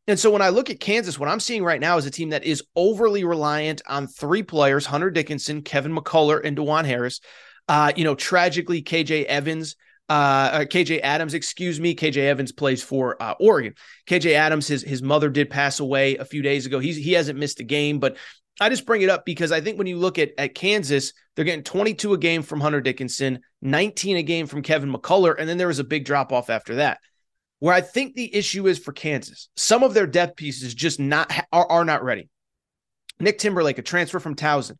And so when I look at Kansas, what I'm seeing right now is a team that is overly reliant on three players Hunter Dickinson, Kevin McCullar, and Dajuan Harris. Uh, you know, tragically, KJ Evans uh, uh KJ Adams, excuse me. KJ Evans plays for uh, Oregon. KJ Adams, his his mother did pass away a few days ago. He's he hasn't missed a game, but I just bring it up because I think when you look at at Kansas, they're getting 22 a game from Hunter Dickinson, 19 a game from Kevin McCullar, and then there was a big drop off after that. Where I think the issue is for Kansas, some of their depth pieces just not are, are not ready. Nick Timberlake, a transfer from Towson.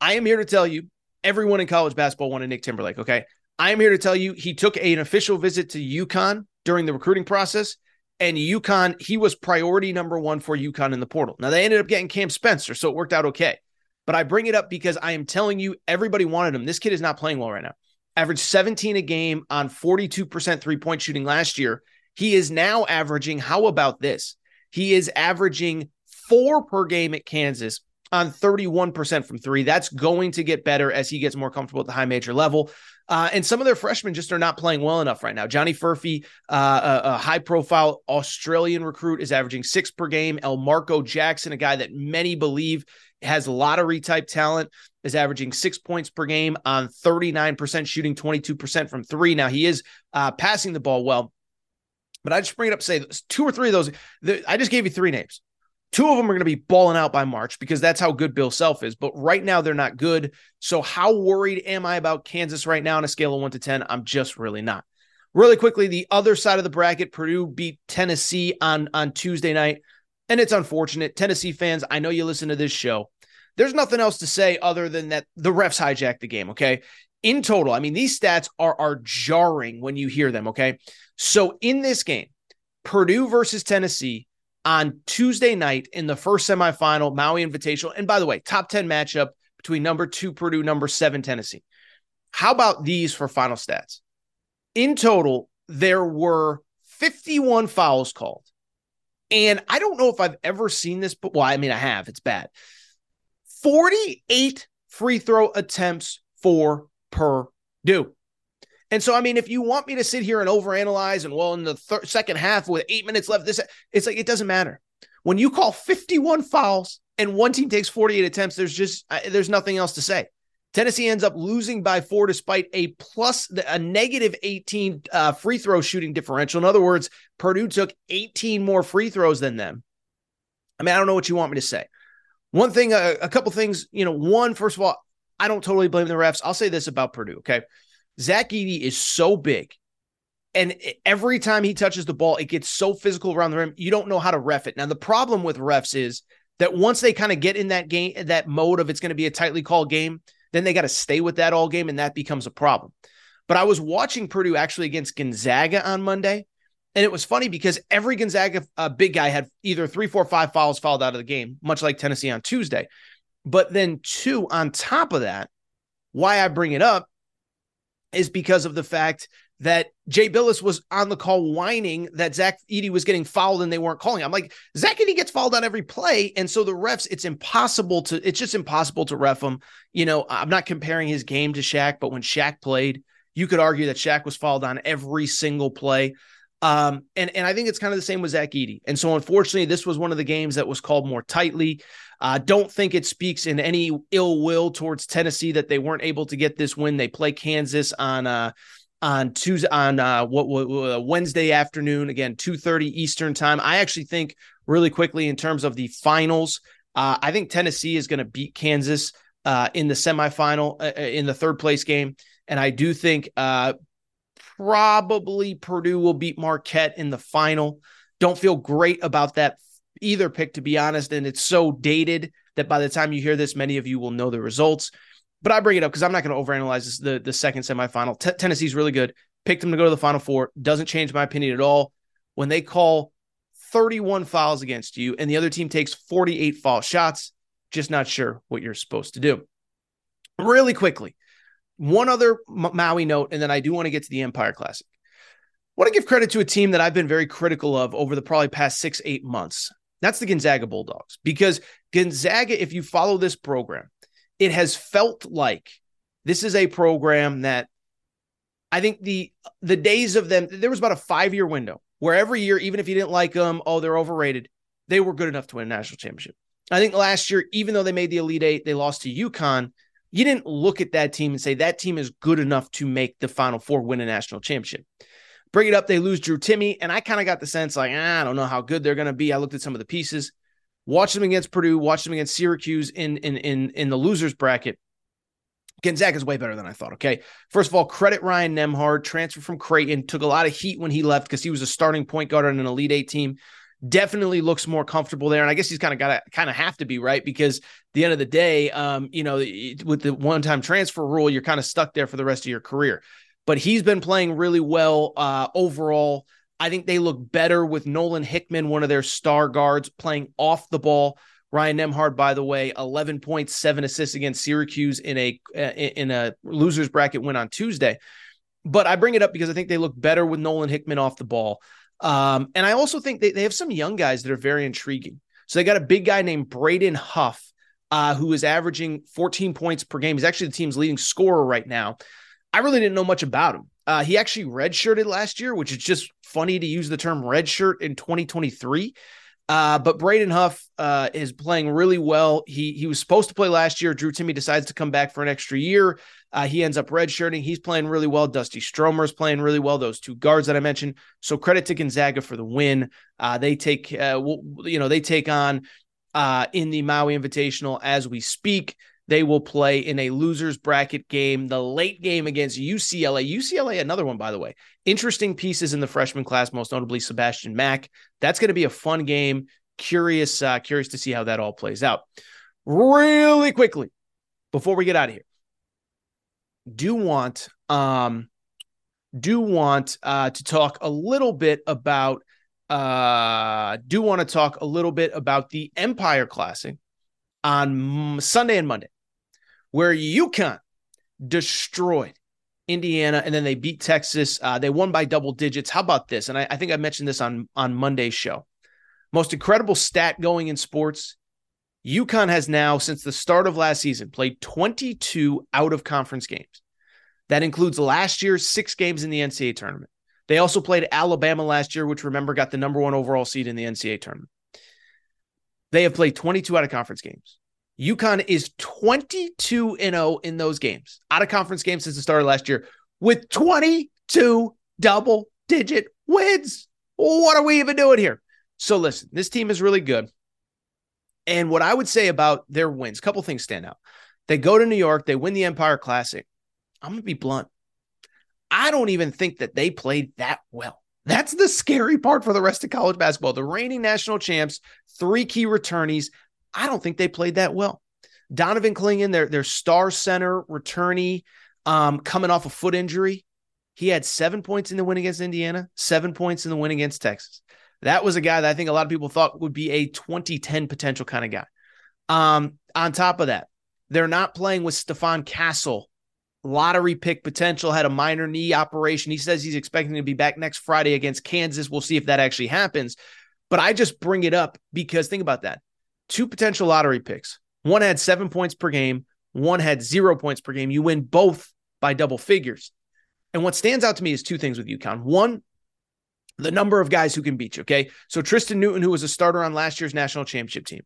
I am here to tell you, everyone in college basketball wanted Nick Timberlake. Okay, I am here to tell you he took an official visit to UConn during the recruiting process. And UConn, he was priority number one for UConn in the portal. Now they ended up getting Cam Spencer, so it worked out okay. But I bring it up because I am telling you, everybody wanted him. This kid is not playing well right now. Averaged 17 a game on 42% three point shooting last year. He is now averaging, how about this? He is averaging four per game at Kansas on 31% from three. That's going to get better as he gets more comfortable at the high major level. Uh, and some of their freshmen just are not playing well enough right now. Johnny Furphy, uh, a, a high profile Australian recruit, is averaging six per game. Elmarko Jackson, a guy that many believe has lottery type talent, is averaging six points per game on 39% shooting, 22% from three. Now he is uh, passing the ball well. But I just bring it up to say two or three of those. I just gave you three names. Two of them are going to be balling out by March because that's how good Bill Self is. But right now, they're not good. So, how worried am I about Kansas right now on a scale of one to 10? I'm just really not. Really quickly, the other side of the bracket, Purdue beat Tennessee on, on Tuesday night. And it's unfortunate. Tennessee fans, I know you listen to this show. There's nothing else to say other than that the refs hijacked the game. Okay. In total, I mean, these stats are, are jarring when you hear them. Okay. So, in this game, Purdue versus Tennessee, on Tuesday night in the first semifinal, Maui Invitational. And by the way, top 10 matchup between number two Purdue, number seven Tennessee. How about these for final stats? In total, there were 51 fouls called. And I don't know if I've ever seen this, but well, I mean, I have. It's bad. 48 free throw attempts for Purdue. And so, I mean, if you want me to sit here and overanalyze and well, in the thir- second half with eight minutes left, this it's like it doesn't matter. When you call 51 fouls and one team takes 48 attempts, there's just there's nothing else to say. Tennessee ends up losing by four despite a plus a negative 18 uh, free throw shooting differential. In other words, Purdue took 18 more free throws than them. I mean, I don't know what you want me to say. One thing, a, a couple things, you know, one, first of all, I don't totally blame the refs. I'll say this about Purdue. Okay. Zach Edey is so big And every time he touches the ball, it gets so physical around the rim. You don't know how to ref it. Now, the problem with refs is that once they kind of get in that game, that mode of it's going to be a tightly called game, then they got to stay with that all game, and that becomes a problem. But I was watching Purdue actually against Gonzaga on Monday, and it was funny because every Gonzaga uh, big guy had either three, four, five fouls fouled out of the game, much like Tennessee on Tuesday. But then, two, on top of that, why I bring it up is because of the fact that Jay Bilas was on the call whining that Zach Edey was getting fouled and they weren't calling. I'm like, Zach Edey gets fouled on every play. And so the refs, it's impossible to, it's just impossible to ref him. You know, I'm not comparing his game to Shaq, but when Shaq played, you could argue that Shaq was fouled on every single play. Um, and, and I think it's kind of the same with Zach Edey. And so unfortunately, this was one of the games that was called more tightly. I uh, don't think it speaks in any ill will towards Tennessee that they weren't able to get this win. They play Kansas on uh on Tuesday on uh, what, what Wednesday afternoon again 2:30 Eastern time. I actually think really quickly in terms of the finals, uh, I think Tennessee is going to beat Kansas uh, in the semifinal uh, uh, in the third place game, and I do think uh, probably Purdue will beat Marquette in the final. Don't feel great about that either pick to be honest, and it's so dated that by the time you hear this, many of you will know the results. But I bring it up because I'm not going to overanalyze this, the the second semifinal. T- Tennessee's really good. Picked them to go to the final four. Doesn't change my opinion at all. When they call 31 fouls against you and the other team takes 48 foul shots, just not sure what you're supposed to do. Really quickly, one other Maui note, and then I do want to get to the Empire Classic. I want to give credit to a team that I've been very critical of over the probably past six, eight months. That's the Gonzaga Bulldogs. Because Gonzaga, if you follow this program, it has felt like this is a program that I think the the days of them there was about a five year window where every year, even if you didn't like them, oh they're overrated, they were good enough to win a national championship. I think last year, even though they made the Elite Eight, they lost to UConn. You didn't look at that team and say that team is good enough to make the Final Four, win a national championship. Bring it up, they lose Drew Timme. and I kind of got the sense like ah, I don't know how good they're going to be. I looked at some of the pieces. Watch them against Purdue, watch them against Syracuse in in in in the losers bracket. Gonzaga is way better than I thought. Okay. First of all, credit Ryan Nembhard, transfer from Creighton, took a lot of heat when he left because he was a starting point guard on an Elite Eight team. Definitely looks more comfortable there. And I guess he's kind of got to kind of have to be, right? Because the end of the day, um, you know, with the one time transfer rule, you're kind of stuck there for the rest of your career. But he's been playing really well uh, overall. I think they look better with Nolan Hickman, one of their star guards, playing off the ball. Ryan Nembhard, by the way, 11 points, seven assists against Syracuse in a in a losers bracket win on Tuesday. But I bring it up because I think they look better with Nolan Hickman off the ball. Um, and I also think they, they have some young guys that are very intriguing. So they got a big guy named Braden Huff, uh, who is averaging 14 points per game. He's actually the team's leading scorer right now. I really didn't know much about him. Uh, he actually redshirted last year, which is just funny to use the term redshirt in 2023. Uh, but Braden Huff uh, is playing really well. He he was supposed to play last year. Drew Timme decides to come back for an extra year. Uh, he ends up redshirting. He's playing really well. Dusty Stromer is playing really well. Those two guards that I mentioned. So credit to Gonzaga for the win. Uh, they take uh, you know they take on uh, in the Maui Invitational as we speak. They will play in a losers bracket game, the late game against UCLA. UCLA, another one, by the way. Interesting pieces in the freshman class, most notably Sebastian Mack. That's going to be a fun game. Curious, uh, curious to see how that all plays out. Really quickly, before we get out of here, do want um do want uh to talk a little bit about uh do want to talk a little bit about the Empire Classic on Sunday and Monday where UConn destroyed Indiana and then they beat Texas. Uh, they won by double digits. How about this? And I, I think I mentioned this on on Monday's show. Most incredible stat going in sports. UConn has now, since the start of last season, played 22 out of conference games. That includes last year's six games in the NCAA tournament. They also played Alabama last year, which remember got the number one overall seed in the NCAA tournament. They have played 22 out of conference games. UConn is 22 and 0 in those games, out of conference games since the start of last year, with 22 double digit wins. What are we even doing here? So listen, this team is really good. And what I would say about their wins, a couple things stand out. They go to New York, they win the Empire Classic. I'm going to be blunt. I don't even think that they played that well. That's the scary part for the rest of college basketball. The reigning national champs, three key returnees. I don't think they played that well. Donovan Clingan, their, their star center returnee, um, coming off a foot injury. He had seven points in the win against Indiana, seven points in the win against Texas. That was a guy that I think a lot of people thought would be a 2010 potential kind of guy. Um, on top of that, they're not playing with Stephon Castle, lottery pick potential, had a minor knee operation. He says he's expecting to be back next Friday against Kansas. We'll see if that actually happens. But I just bring it up because think about that. Two potential lottery picks. One had seven points per game, one had zero points per game. You win both by double figures. And what stands out to me is two things with UConn. One, the number of guys who can beat you. Okay. So Tristan Newton, who was a starter on last year's national championship team,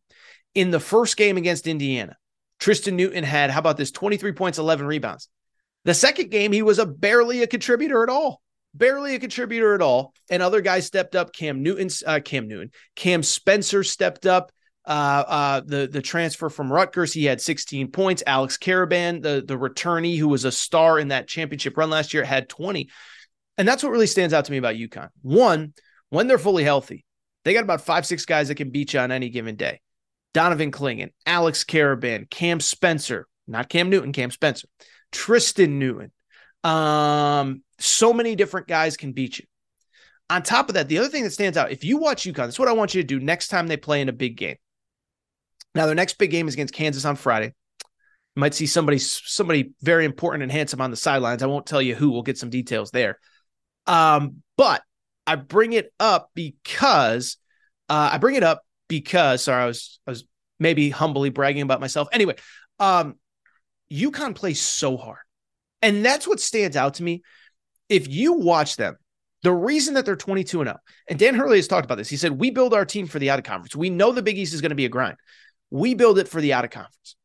in the first game against Indiana, Tristan Newton had, how about this, 23 points, 11 rebounds. The second game, he was a barely a contributor at all, barely a contributor at all. And other guys stepped up. Cam Newton, uh, Cam Newton, Cam Spencer stepped up. Uh, uh, the the transfer from Rutgers, he had 16 points. Alex Karaban, the the returnee who was a star in that championship run last year, had 20. And that's what really stands out to me about UConn. One, when they're fully healthy, they got about five six guys that can beat you on any given day. Donovan Clingan, Alex Karaban, Cam Spencer, not Cam Newton, Cam Spencer, Tristan Newton. Um, so many different guys can beat you. On top of that, the other thing that stands out, if you watch UConn, that's what I want you to do next time they play in a big game. Now, their next big game is against Kansas on Friday. You might see somebody somebody very important and handsome on the sidelines. I won't tell you who. We'll get some details there. Um, but I bring it up because uh, I bring it up because sorry, I was I was maybe humbly bragging about myself. Anyway, um, UConn plays so hard, and that's what stands out to me. If you watch them, the reason that they're 22 and 0, and Dan Hurley has talked about this. He said, We build our team for the out of conference. We know the Big East is going to be a grind. We build it for the out of conference.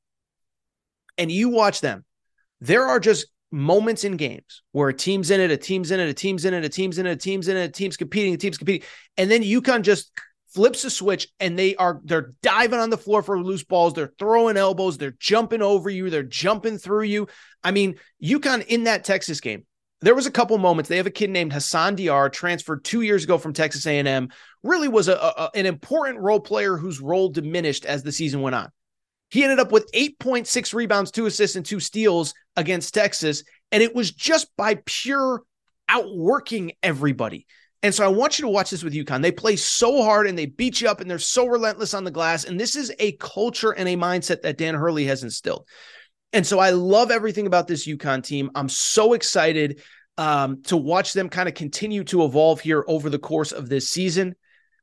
And you watch them, there are just moments in games where a team's in it, a team's in it, a team's in it, a team's in it, a team's in it, a team's competing, a team's competing. And then UConn just flips a switch and they are they're diving on the floor for loose balls, they're throwing elbows, they're jumping over you, they're jumping through you. I mean, UConn in that Texas game, there was a couple moments. They have a kid named Hassan Diarra, transferred two years ago from Texas A&M. Really was a, a, an important role player whose role diminished as the season went on. He ended up with 8.6 rebounds, two assists, and two steals against Texas, and it was just by pure outworking everybody. And so I want you to watch this with UConn. They play so hard and they beat you up, and they're so relentless on the glass. And this is a culture and a mindset that Dan Hurley has instilled. And so I love everything about this UConn team. I'm so excited um, to watch them kind of continue to evolve here over the course of this season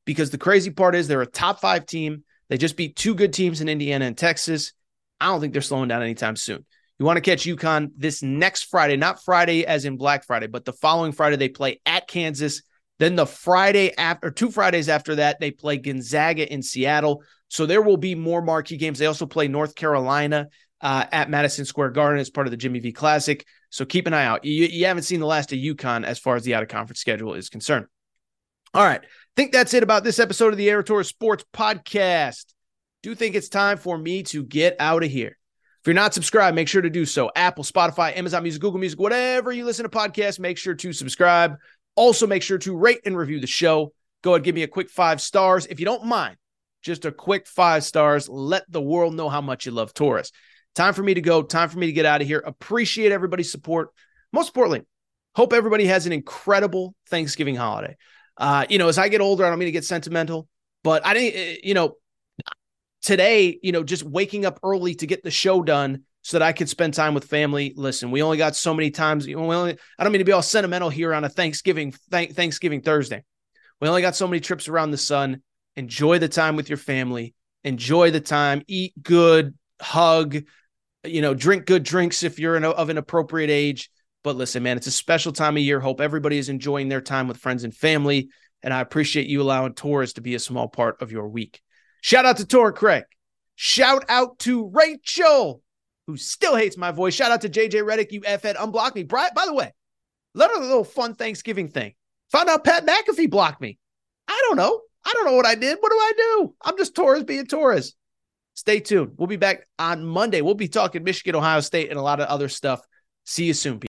because the crazy part is they're a top five team. They just beat two good teams in Indiana and Texas. I don't think they're slowing down anytime soon. You want to catch UConn this next Friday, not Friday as in Black Friday, but the following Friday they play at Kansas. Then the Friday after, two Fridays after that, they play Gonzaga in Seattle. So there will be more marquee games. They also play North Carolina uh, at Madison Square Garden as part of the Jimmy V Classic. So keep an eye out. You, you haven't seen the last of UConn as far as the out of conference schedule is concerned. All right. think that's it about this episode of the Aaron Torres Sports Podcast. Do think it's time for me to get out of here. If you're not subscribed, make sure to do so. Apple, Spotify, Amazon Music, Google Music, whatever you listen to podcasts, make sure to subscribe. Also, make sure to rate and review the show. Go ahead, give me a quick five stars. If you don't mind, just a quick five stars. Let the world know how much you love Torres. Time for me to go. Time for me to get out of here. Appreciate everybody's support. Most importantly, hope everybody has an incredible Thanksgiving holiday. Uh, you know, as I get older, I don't mean to get sentimental, but I didn't, eh, you know, today, you know, just waking up early to get the show done so that I could spend time with family. Listen, we only got so many times. We only, I don't mean to be all sentimental here on a Thanksgiving th- Thanksgiving Thursday. We only got so many trips around the sun. Enjoy the time with your family. Enjoy the time. Eat good. Hug you know, drink good drinks if you're of an appropriate age. But listen, man, it's a special time of year. Hope everybody is enjoying their time with friends and family. And I appreciate you allowing Torres to be a small part of your week. Shout out to Tor Craig. Shout out to Rachel, who still hates my voice. Shout out to JJ Redick, you F head. unblock me. By, by the way, another little fun Thanksgiving thing. Found out Pat McAfee blocked me. I don't know. I don't know what I did. What do I do? I'm just Torres being Torres. Stay tuned. We'll be back on Monday. We'll be talking Michigan, Ohio State, and a lot of other stuff. See you soon.